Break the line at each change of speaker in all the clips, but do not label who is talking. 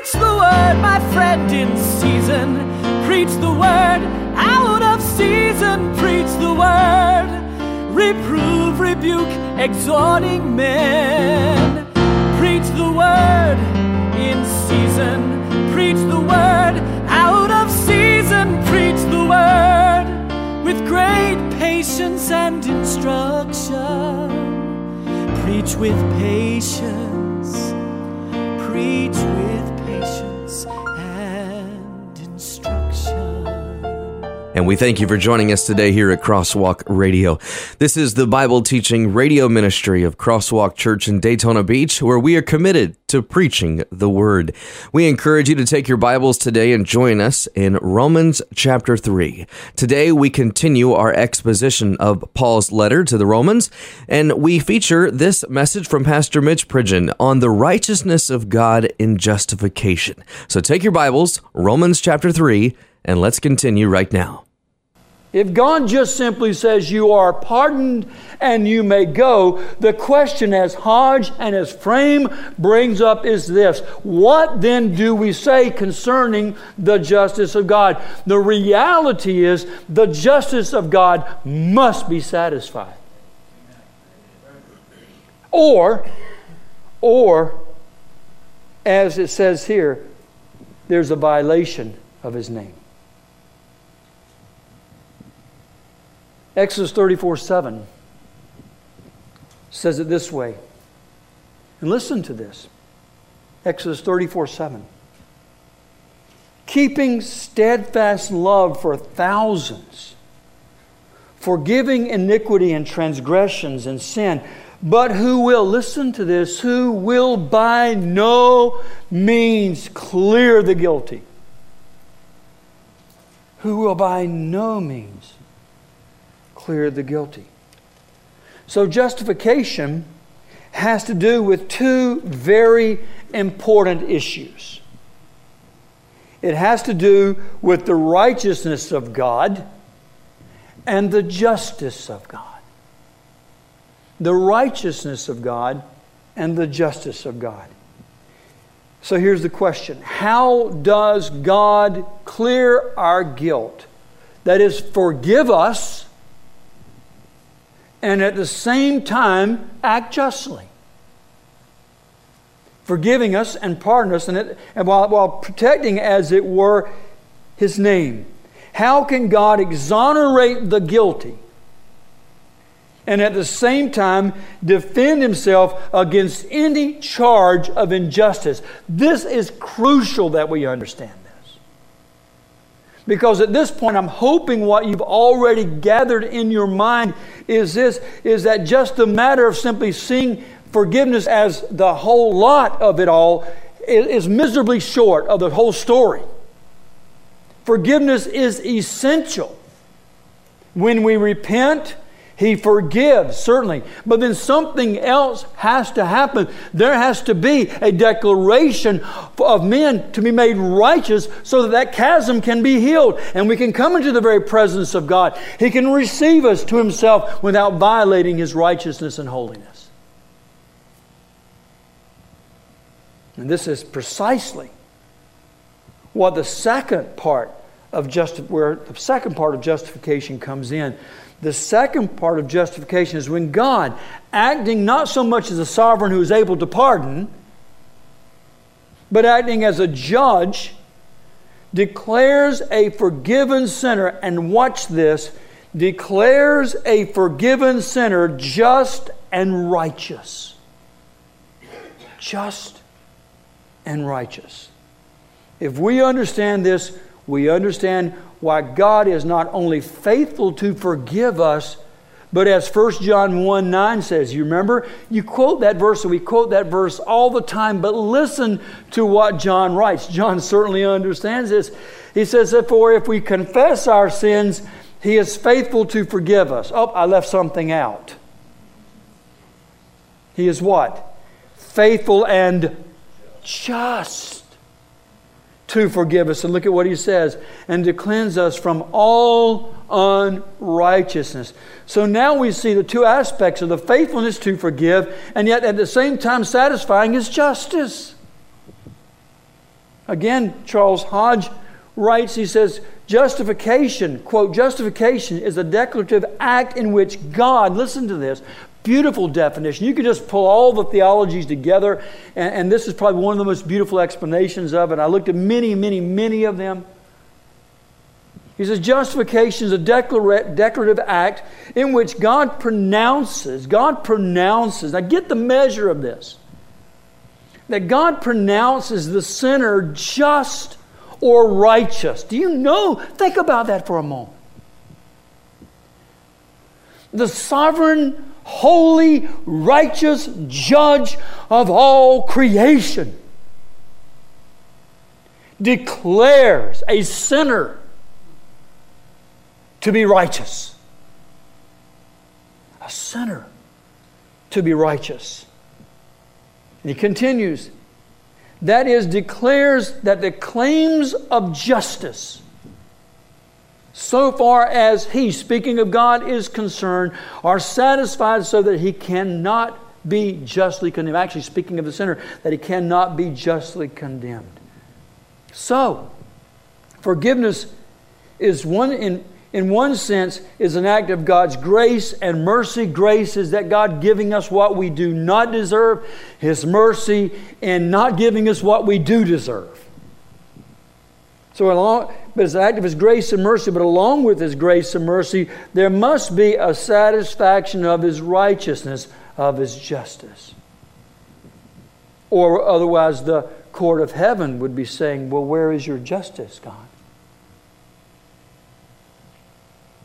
Preach the word, my friend, in season. Preach the word, out of season. Preach the word. Reprove, rebuke, exhorting men. Preach the word in season. Preach the word, out of season. Preach the word with great patience and instruction. Preach with patience. And
we thank you for joining us today here at Crosswalk Radio. This is the Bible teaching radio ministry of Crosswalk Church in Daytona Beach, where we are committed to preaching the Word. We encourage you to take your Bibles today and join us in Romans chapter 3. Today we continue our exposition of Paul's letter to the Romans, and we feature this message from Pastor Mitch Pridgeon on the righteousness of God in justification. So take your Bibles, Romans chapter 3, and let's continue right now.
If God just simply says you are pardoned and you may go, the question as Hodge and as Frame brings up is this What then do we say concerning the justice of God? The reality is the justice of God must be satisfied. Or, or, as it says here, there's a violation of his name. Exodus 34 7 says it this way. And listen to this Exodus 34 7. Keeping steadfast love for thousands, forgiving iniquity and transgressions and sin, but who will, listen to this, who will by no means clear the guilty. Who will by no means clear the guilty. So, justification has to do with two very important issues. It has to do with the righteousness of God and the justice of God. The righteousness of God and the justice of God. So here's the question How does God clear our guilt? That is, forgive us and at the same time act justly. Forgiving us and pardoning us, and, it, and while, while protecting, as it were, his name. How can God exonerate the guilty and at the same time defend himself against any charge of injustice? This is crucial that we understand. Because at this point, I'm hoping what you've already gathered in your mind is this is that just the matter of simply seeing forgiveness as the whole lot of it all is miserably short of the whole story. Forgiveness is essential. When we repent, he forgives, certainly. But then something else has to happen. There has to be a declaration of men to be made righteous so that that chasm can be healed and we can come into the very presence of God. He can receive us to Himself without violating His righteousness and holiness. And this is precisely what the second part of just where the second part of justification comes in the second part of justification is when God, acting not so much as a sovereign who is able to pardon, but acting as a judge, declares a forgiven sinner, and watch this, declares a forgiven sinner just and righteous. Just and righteous. If we understand this, we understand why God is not only faithful to forgive us, but as 1 John 1 9 says, you remember? You quote that verse, and we quote that verse all the time, but listen to what John writes. John certainly understands this. He says, Therefore, if we confess our sins, he is faithful to forgive us. Oh, I left something out. He is what? Faithful and just to forgive us. And look at what he says and to cleanse us from all unrighteousness. So now we see the two aspects of the faithfulness to forgive, and yet at the same time satisfying his justice. Again, Charles Hodge writes, he says, justification, quote, justification is a declarative act in which God, listen to this, beautiful definition. You can just pull all the theologies together, and, and this is probably one of the most beautiful explanations of it. I looked at many, many, many of them. He says justification is a declarative act in which God pronounces, God pronounces, now get the measure of this, that God pronounces the sinner just or righteous. Do you know? Think about that for a moment. The sovereign, holy, righteous judge of all creation declares a sinner to be righteous. A sinner to be righteous. And he continues, that is, declares that the claims of justice, so far as he, speaking of God, is concerned, are satisfied so that he cannot be justly condemned. Actually, speaking of the sinner, that he cannot be justly condemned. So, forgiveness is one in in one sense, is an act of God's grace and mercy. Grace is that God giving us what we do not deserve, His mercy and not giving us what we do deserve. So, along, but it's an act of His grace and mercy, but along with His grace and mercy, there must be a satisfaction of His righteousness, of His justice. Or otherwise, the court of heaven would be saying, Well, where is your justice, God?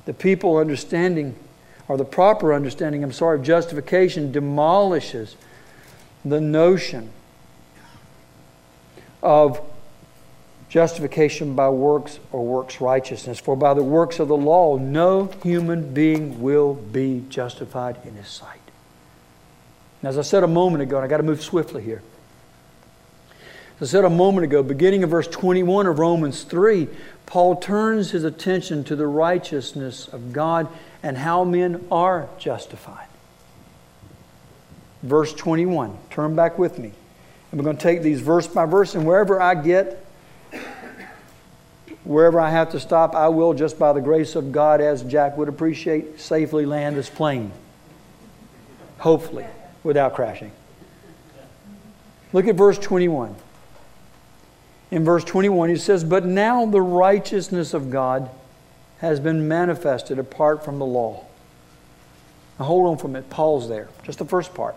the people understanding, or the proper understanding, I'm sorry, of justification demolishes the notion of justification by works or works righteousness. For by the works of the law, no human being will be justified in his sight. And as I said a moment ago, and I got to move swiftly here. As I said a moment ago, beginning of verse 21 of Romans 3, Paul turns his attention to the righteousness of God and how men are justified. Verse 21. Turn back with me. And we're going to take these verse by verse, and wherever I get, wherever I have to stop, I will, just by the grace of God, as Jack would appreciate, safely land this plane. Hopefully, without crashing. Look at verse 21 in verse 21, he says, But now the righteousness of God has been manifested apart from the law. Now hold on for a minute. Pause there. Just the first part.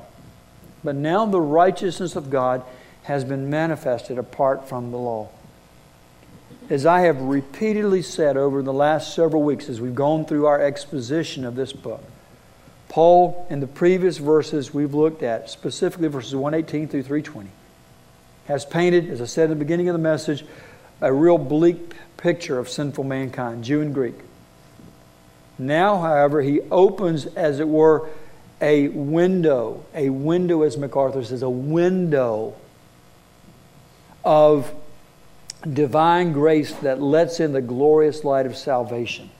But now the righteousness of God has been manifested apart from the law. As I have repeatedly said over the last several weeks as we've gone through our exposition of this book, Paul, in the previous verses we've looked at, specifically verses 118 through 320, has painted, as I said at the beginning of the message, a real bleak picture of sinful mankind, Jew and Greek. Now, however, he opens, as it were, a window, a window, as MacArthur says, a window of divine grace that lets in the glorious light of salvation.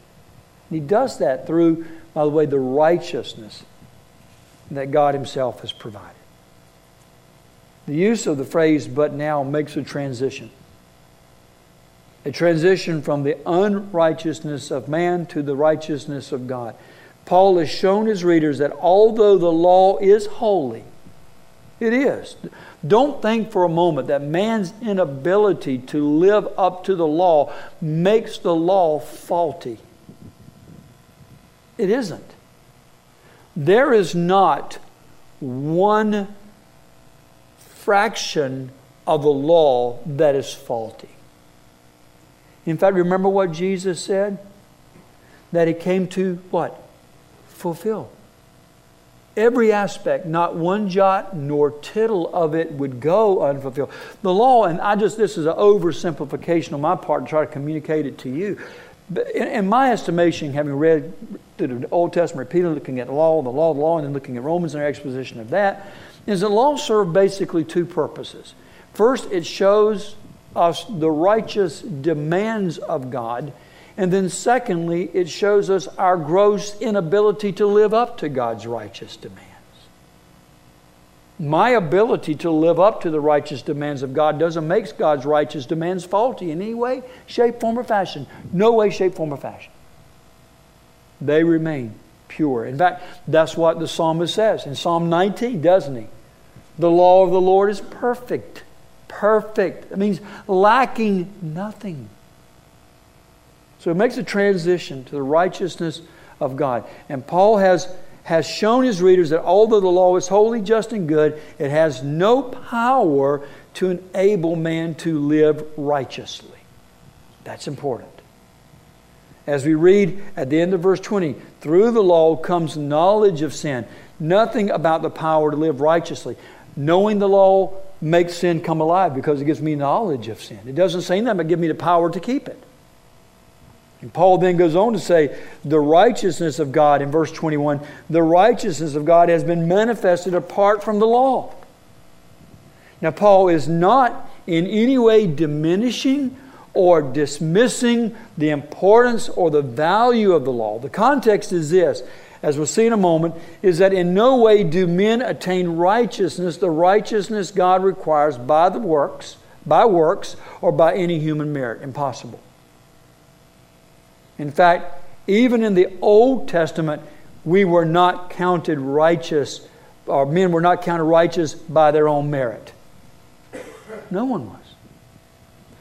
He does that through, by the way, the righteousness that God Himself has provided. The use of the phrase but now makes a transition. A transition from the unrighteousness of man to the righteousness of God. Paul has shown his readers that although the law is holy, it is. Don't think for a moment that man's inability to live up to the law makes the law faulty. It isn't. There is not one fraction of the law that is faulty. In fact, remember what Jesus said? That he came to what? Fulfill. Every aspect, not one jot nor tittle of it would go unfulfilled. The law, and I just, this is an oversimplification on my part to try to communicate it to you. But in, in my estimation, having read the Old Testament repeatedly, looking at the law, the law, the law, and then looking at Romans and their exposition of that, is the law served basically two purposes. First, it shows us the righteous demands of God. And then, secondly, it shows us our gross inability to live up to God's righteous demands. my ability to live up to the righteous demands of God doesn't make God's righteous demands faulty in any way, shape, form, or fashion. No way, shape, form, or fashion. They remain pure. In fact, that's what the psalmist says in Psalm 19, doesn't he? The law of the Lord is perfect. Perfect. It means lacking nothing. So it makes a transition to the righteousness of God. And Paul has has shown his readers that although the law is holy, just, and good, it has no power to enable man to live righteously. That's important. As we read at the end of verse 20, through the law comes knowledge of sin. Nothing about the power to live righteously. Knowing the law makes sin come alive because it gives me knowledge of sin. It doesn't say nothing, but give me the power to keep it. And Paul then goes on to say, the righteousness of God, in verse 21, the righteousness of God has been manifested apart from the law. Now, Paul is not in any way diminishing or dismissing the importance or the value of the law. The context is this, as we'll see in a moment, is that in no way do men attain righteousness, the righteousness God requires by the works, by works, or by any human merit. Impossible. In fact, even in the Old Testament, we were not counted righteous, or men were not counted righteous by their own merit. No one was.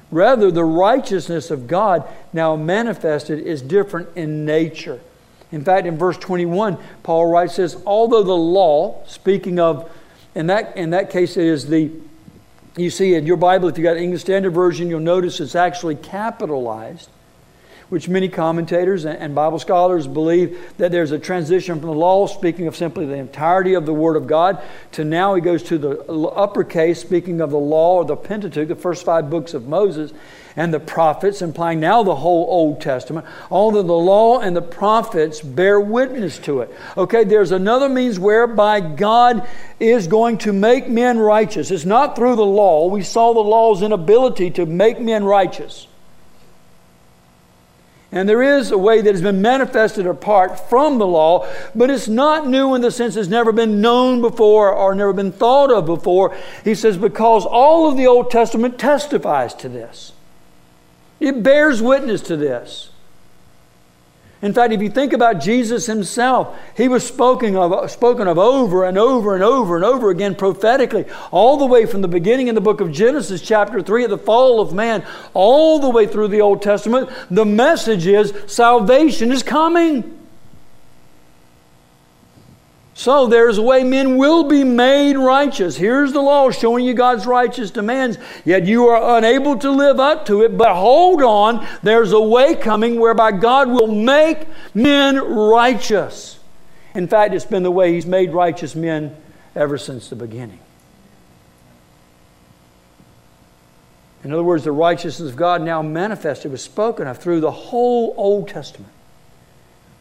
Rather, the righteousness of God now manifested is different in nature. In fact, in verse 21, Paul writes says, although the law, speaking of, in that, in that case, it is the, you see in your Bible, if you got English Standard Version, you'll notice it's actually capitalized which many commentators and Bible scholars believe that there's a transition from the law, speaking of simply the entirety of the Word of God, to now he goes to the uppercase, speaking of the law or the Pentateuch, the first five books of Moses, and the prophets, implying now the whole Old Testament. Although the law and the prophets bear witness to it. Okay, there's another means whereby God is going to make men righteous. It's not through the law. We saw the law's inability to make men righteous. And there is a way that has been manifested apart from the law, but it's not new in the sense it's never been known before or never been thought of before. He says, because all of the Old Testament testifies to this, it bears witness to this. In fact, if you think about Jesus himself, he was spoken of, spoken of over and over and over and over again prophetically, all the way from the beginning in the book of Genesis, chapter 3, at the fall of man, all the way through the Old Testament. The message is salvation is coming. So there's a way men will be made righteous. Here's the law showing you God's righteous demands, yet you are unable to live up to it. But hold on, there's a way coming whereby God will make men righteous. In fact, it's been the way He's made righteous men ever since the beginning. In other words, the righteousness of God now manifested was spoken of through the whole Old Testament.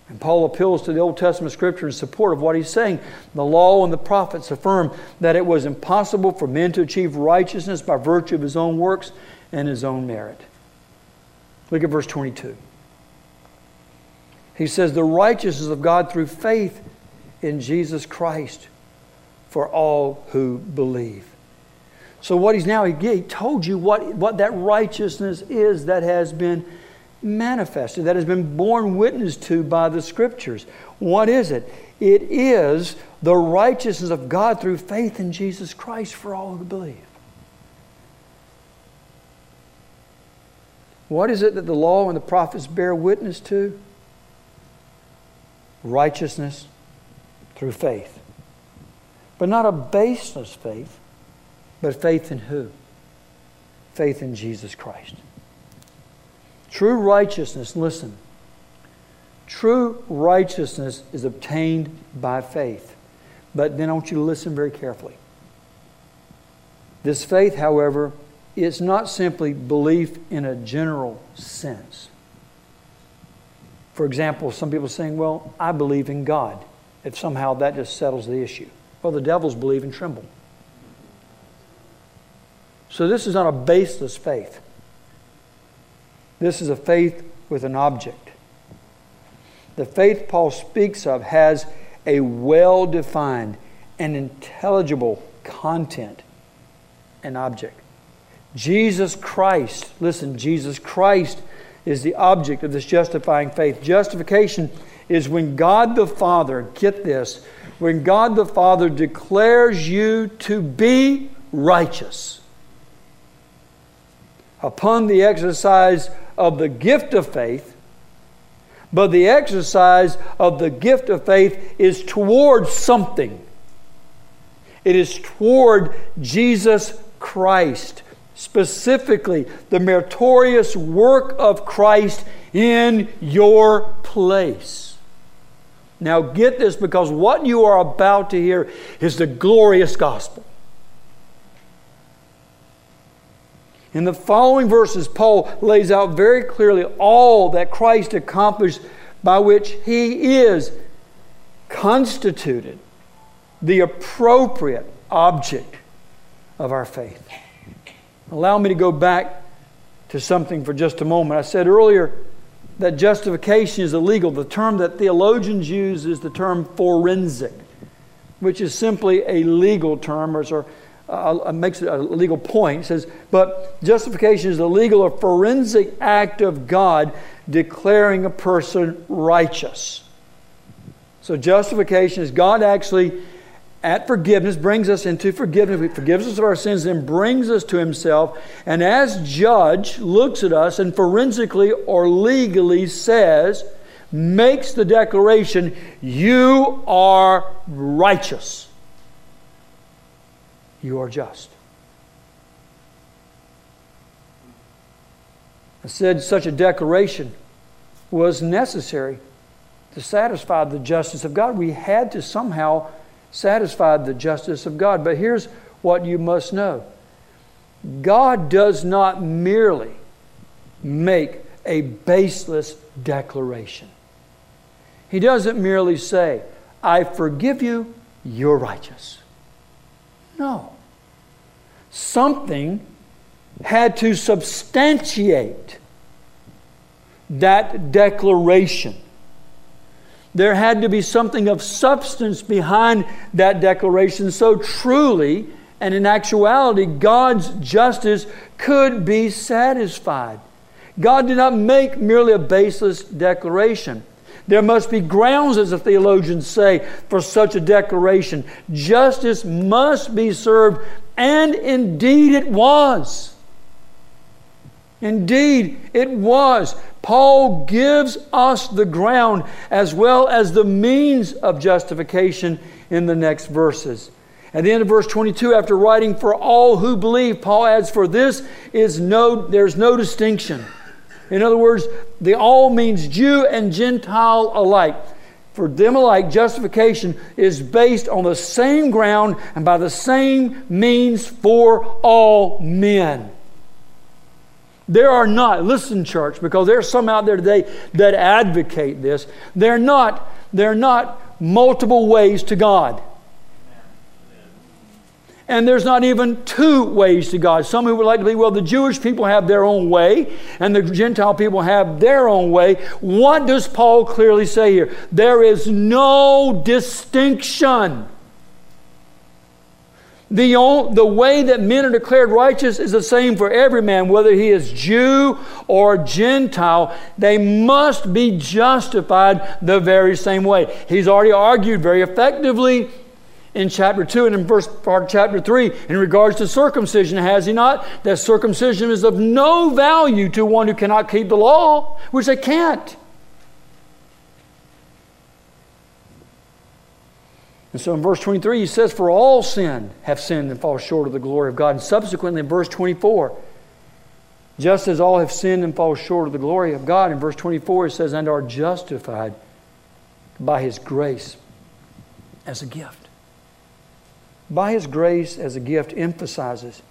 And Paul appeals to the Old Testament scripture in support of what he's saying. The law and the prophets affirm that it was impossible for men to achieve righteousness by virtue of his own works and his own merit. Look at verse 22. He says, The righteousness of God through faith in Jesus Christ for all who believe. So, what he's now, he told you what, what that righteousness is that has been manifested, that has been borne witness to by the Scriptures. What is it? It is the righteousness of God through faith in Jesus Christ for all who believe. What is it that the law and the prophets bear witness to? Righteousness through faith. But not a baseless faith, but faith in who? Faith in Jesus Christ. True righteousness, listen, true righteousness is obtained by faith. But then I want you to listen very carefully. This faith, however, is not simply belief in a general sense. For example, some people are saying, Well, I believe in God. If somehow that just settles the issue. Well, the devils believe and tremble. So this is not a baseless faith. This is a faith with an object. The faith Paul speaks of has a well defined and intelligible content and object. Jesus Christ, listen, Jesus Christ is the object of this justifying faith. Justification is when God the Father, get this, when God the Father declares you to be righteous upon the exercise of the gift of faith, but the exercise of the gift of faith is toward something. It is toward Jesus Christ, specifically the meritorious work of Christ in your place. Now, get this because what you are about to hear is the glorious gospel. In the following verses, Paul lays out very clearly all that Christ accomplished by which he is constituted the appropriate object of our faith. Allow me to go back to something for just a moment. I said earlier that justification is illegal. The term that theologians use is the term forensic, which is simply a legal term or uh, makes a legal point. It says, but justification is the legal or forensic act of God declaring a person righteous. So justification is God actually at forgiveness brings us into forgiveness. He forgives us of our sins and brings us to Himself. And as judge, looks at us and forensically or legally says, makes the declaration, You are righteous you are just. I said such a declaration was necessary to satisfy the justice of God. We had to somehow satisfy the justice of God. But here's what you must know God does not merely make a baseless declaration, He doesn't merely say, I forgive you, you're righteous. No something had to substantiate that declaration. There had to be something of substance behind that declaration. So truly, and in actuality, God's justice could be satisfied. God did not make merely a baseless declaration. There must be grounds, as the theologians say, for such a declaration. Justice must be served and indeed it was. Indeed, it was. Paul gives us the ground as well as the means of justification in the next verses. At the end of verse 22, after writing for all who believe, Paul adds, For this is no, there's no distinction. In other words, the all means Jew and Gentile alike for them alike, justification is based on the same ground and by the same means for all men. There are not, listen, church, because there are some out there today that advocate this. They're not, they're not multiple ways to God. And there's not even two ways to God. Some who would like to believe, well, the Jewish people have their own way and the Gentile people have their own way. What does Paul clearly say here? There is no distinction. The, only, the way that men are declared righteous is the same for every man, whether he is Jew or Gentile. They must be justified the very same way. He's already argued very effectively in chapter 2 and in verse of chapter 3 in regards to circumcision, has he not? That circumcision is of no value to one who cannot keep the law, which they can't. And so in verse 23, he says, For all sin have sinned and fall short of the glory of God. And subsequently in verse 24, just as all have sinned and fall short of the glory of God, in verse 24 it says, And are justified by his grace as a gift by His grace as a gift emphasizes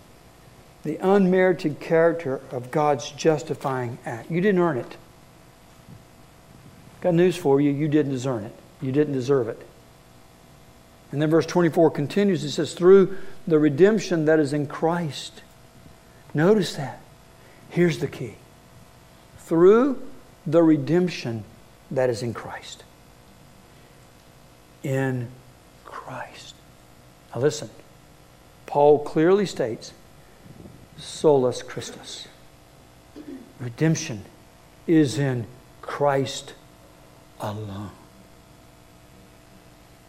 the unmerited character of God's justifying act. You didn't earn it. Got news for you. You didn't deserve it. You didn't deserve it. And then verse 24 continues. It says, through the redemption that is in Christ. Notice that. Here's the key. Through the redemption that is in Christ. In Christ. Now listen, Paul clearly states solus Christus. Redemption is in Christ alone.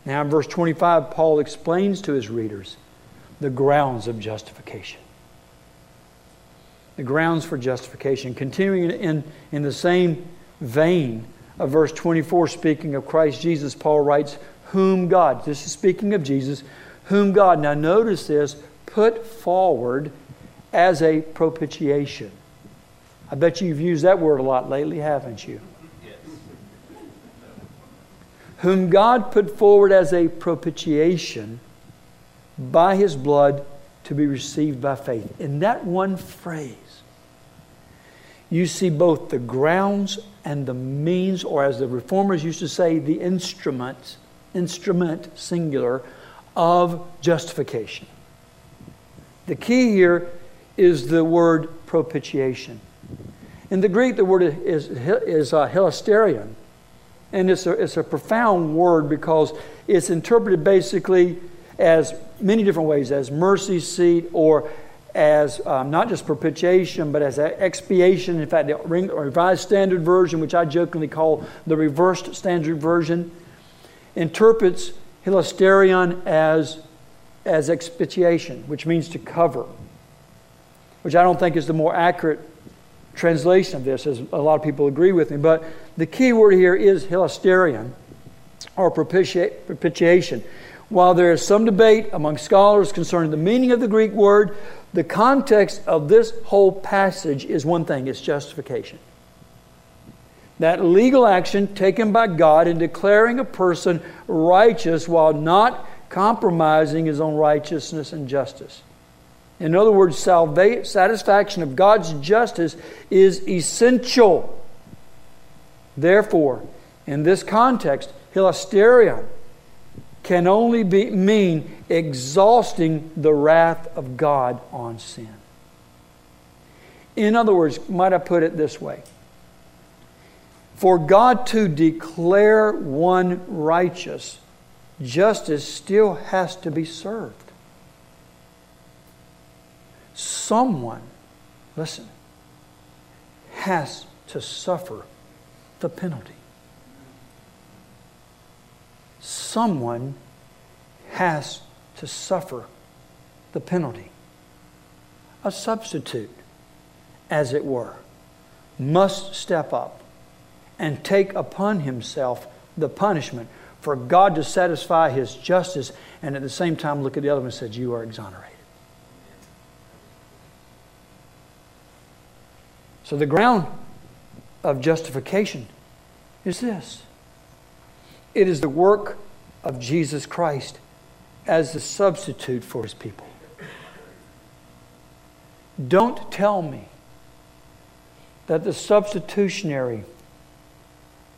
Now, in verse 25, Paul explains to his readers the grounds of justification. The grounds for justification. Continuing in, in the same vein of verse 24, speaking of Christ Jesus, Paul writes, Whom God, this is speaking of Jesus, whom God, now notice this, put forward as a propitiation. I bet you've used that word a lot lately, haven't you? Yes. whom God put forward as a propitiation by his blood to be received by faith. In that one phrase, you see both the grounds and the means, or as the reformers used to say, the instrument, instrument singular, of justification. The key here is the word propitiation. In the Greek, the word is, is uh, hilasterion, and it's a, it's a profound word because it's interpreted basically as many different ways as mercy seat or as um, not just propitiation, but as expiation. In fact, the Revised Standard Version, which I jokingly call the Reversed Standard Version, interprets hilasterion as, as expiation, which means to cover, which I don't think is the more accurate translation of this, as a lot of people agree with me. But the key word here is hilasterion, or propitiation. While there is some debate among scholars concerning the meaning of the Greek word, the context of this whole passage is one thing it's justification. That legal action taken by God in declaring a person righteous while not compromising his own righteousness and justice. In other words, salva- satisfaction of God's justice is essential. Therefore, in this context, hilasterion can only be, mean exhausting the wrath of God on sin. In other words, might I put it this way? For God to declare one righteous, justice still has to be served someone, listen, has to suffer the penalty. Someone has to suffer the penalty. A substitute, as it were, must step up and take upon himself the punishment for God to satisfy his justice and at the same time look at the other one and say, You are exonerated. So the ground of justification is this it is the work of Jesus Christ as the substitute for his people. Don't tell me that the substitutionary,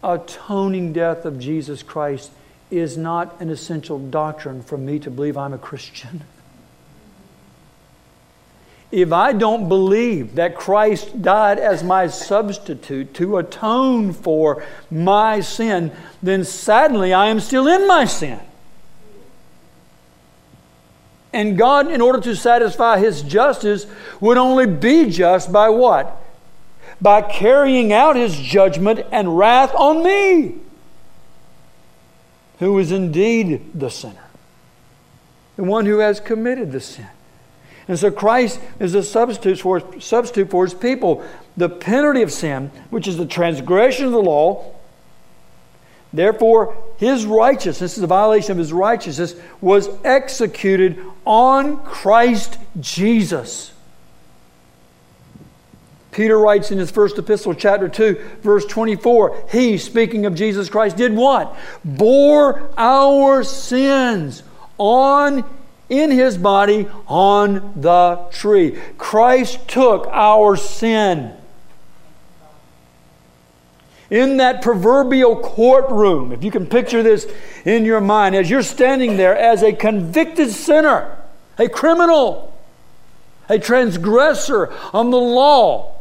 atoning death of Jesus Christ is not an essential doctrine for me to believe I'm a Christian. If I don't believe that Christ died as my substitute to atone for my sin, then sadly I am still in my sin. And God, in order to satisfy His justice, would only be just by what? By carrying out His judgment and wrath on me, who is indeed the sinner, the one who has committed the sin. And so Christ is a substitute for, substitute for his people. The penalty of sin, which is the transgression of the law, therefore his righteousness, the violation of his righteousness, was executed on Christ Jesus. Peter writes in his first epistle, chapter 2, verse 24, he, speaking of Jesus Christ, did what? Bore our sins on in his body on the tree. Christ took our sin. In that proverbial courtroom, if you can picture this in your mind, as you're standing there as a convicted sinner, a criminal, a transgressor on the law,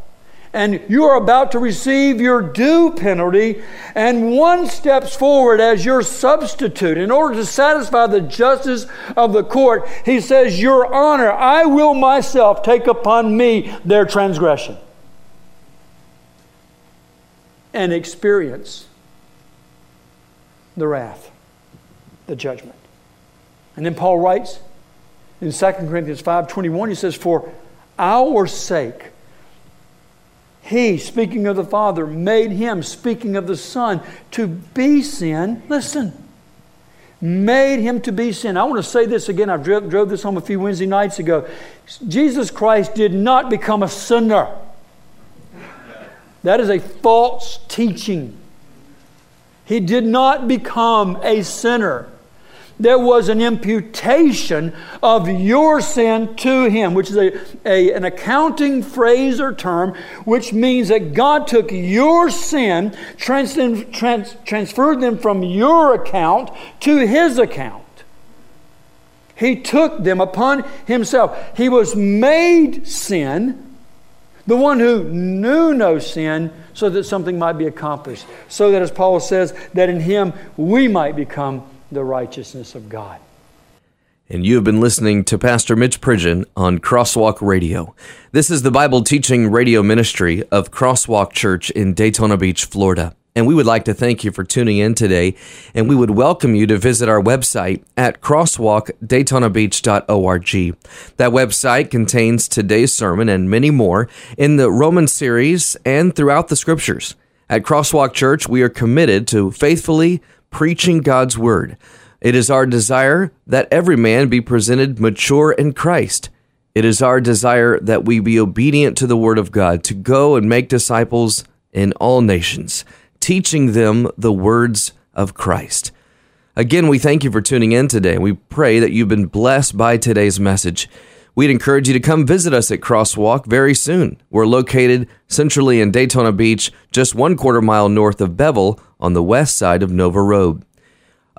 and you are about to receive your due penalty, and one steps forward as your substitute. In order to satisfy the justice of the court, he says, Your honor, I will myself take upon me their transgression and experience the wrath, the judgment. And then Paul writes in 2 Corinthians 5:21 he says for our sake he, speaking of the Father, made him, speaking of the Son, to be sin. Listen, made him to be sin. I want to say this again. I drove, drove this home a few Wednesday nights ago. Jesus Christ did not become a sinner. That is a false teaching. He did not become a sinner there was an imputation of your sin to him, which is a, a, an accounting phrase or term, which means that God took your sin, trans, trans, transferred them from your account to his account. He took them upon himself. He was made sin, the one who knew no sin, so that something might be accomplished. So that, as Paul says, that in him we might become the righteousness of God.
And you have been listening to Pastor Mitch Pridgeon on Crosswalk Radio. This is the Bible teaching radio ministry of Crosswalk Church in Daytona Beach, Florida. And we would like to thank you for tuning in today. And we would welcome you to visit our website at crosswalkdaytonabeach.org. That website contains today's sermon and many more in the Roman series and throughout the scriptures. At Crosswalk Church, we are committed to faithfully preaching God's word. It is our desire that every man be presented mature in Christ. It is our desire that we be obedient to the word of God, to go and make disciples in all nations, teaching them the words of Christ. Again, we thank you for tuning in today. We pray that you've been blessed by today's message. We'd encourage you to come visit us at Crosswalk very soon. We're located centrally in Daytona Beach, just one quarter mile north of Beville on the west side of Nova Road.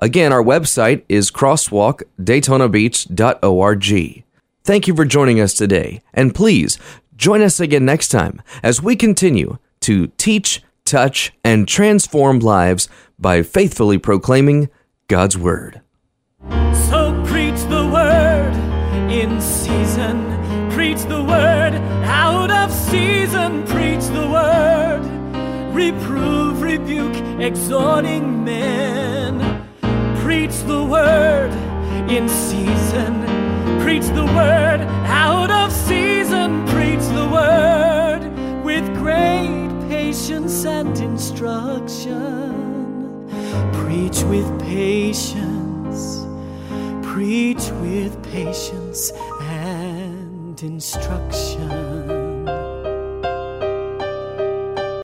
Again, our website is crosswalkdaytonabeach.org. Thank you for joining us today, and please join us again next time as we continue to teach, touch, and transform lives by faithfully proclaiming God's Word.
So Word in season, preach the Word out of season, preach the Word, reprove, rebuke, exhorting men Preach the word in season. Preach the word out of season. Preach the word with great patience and instruction. Preach with patience. Preach with patience and instruction.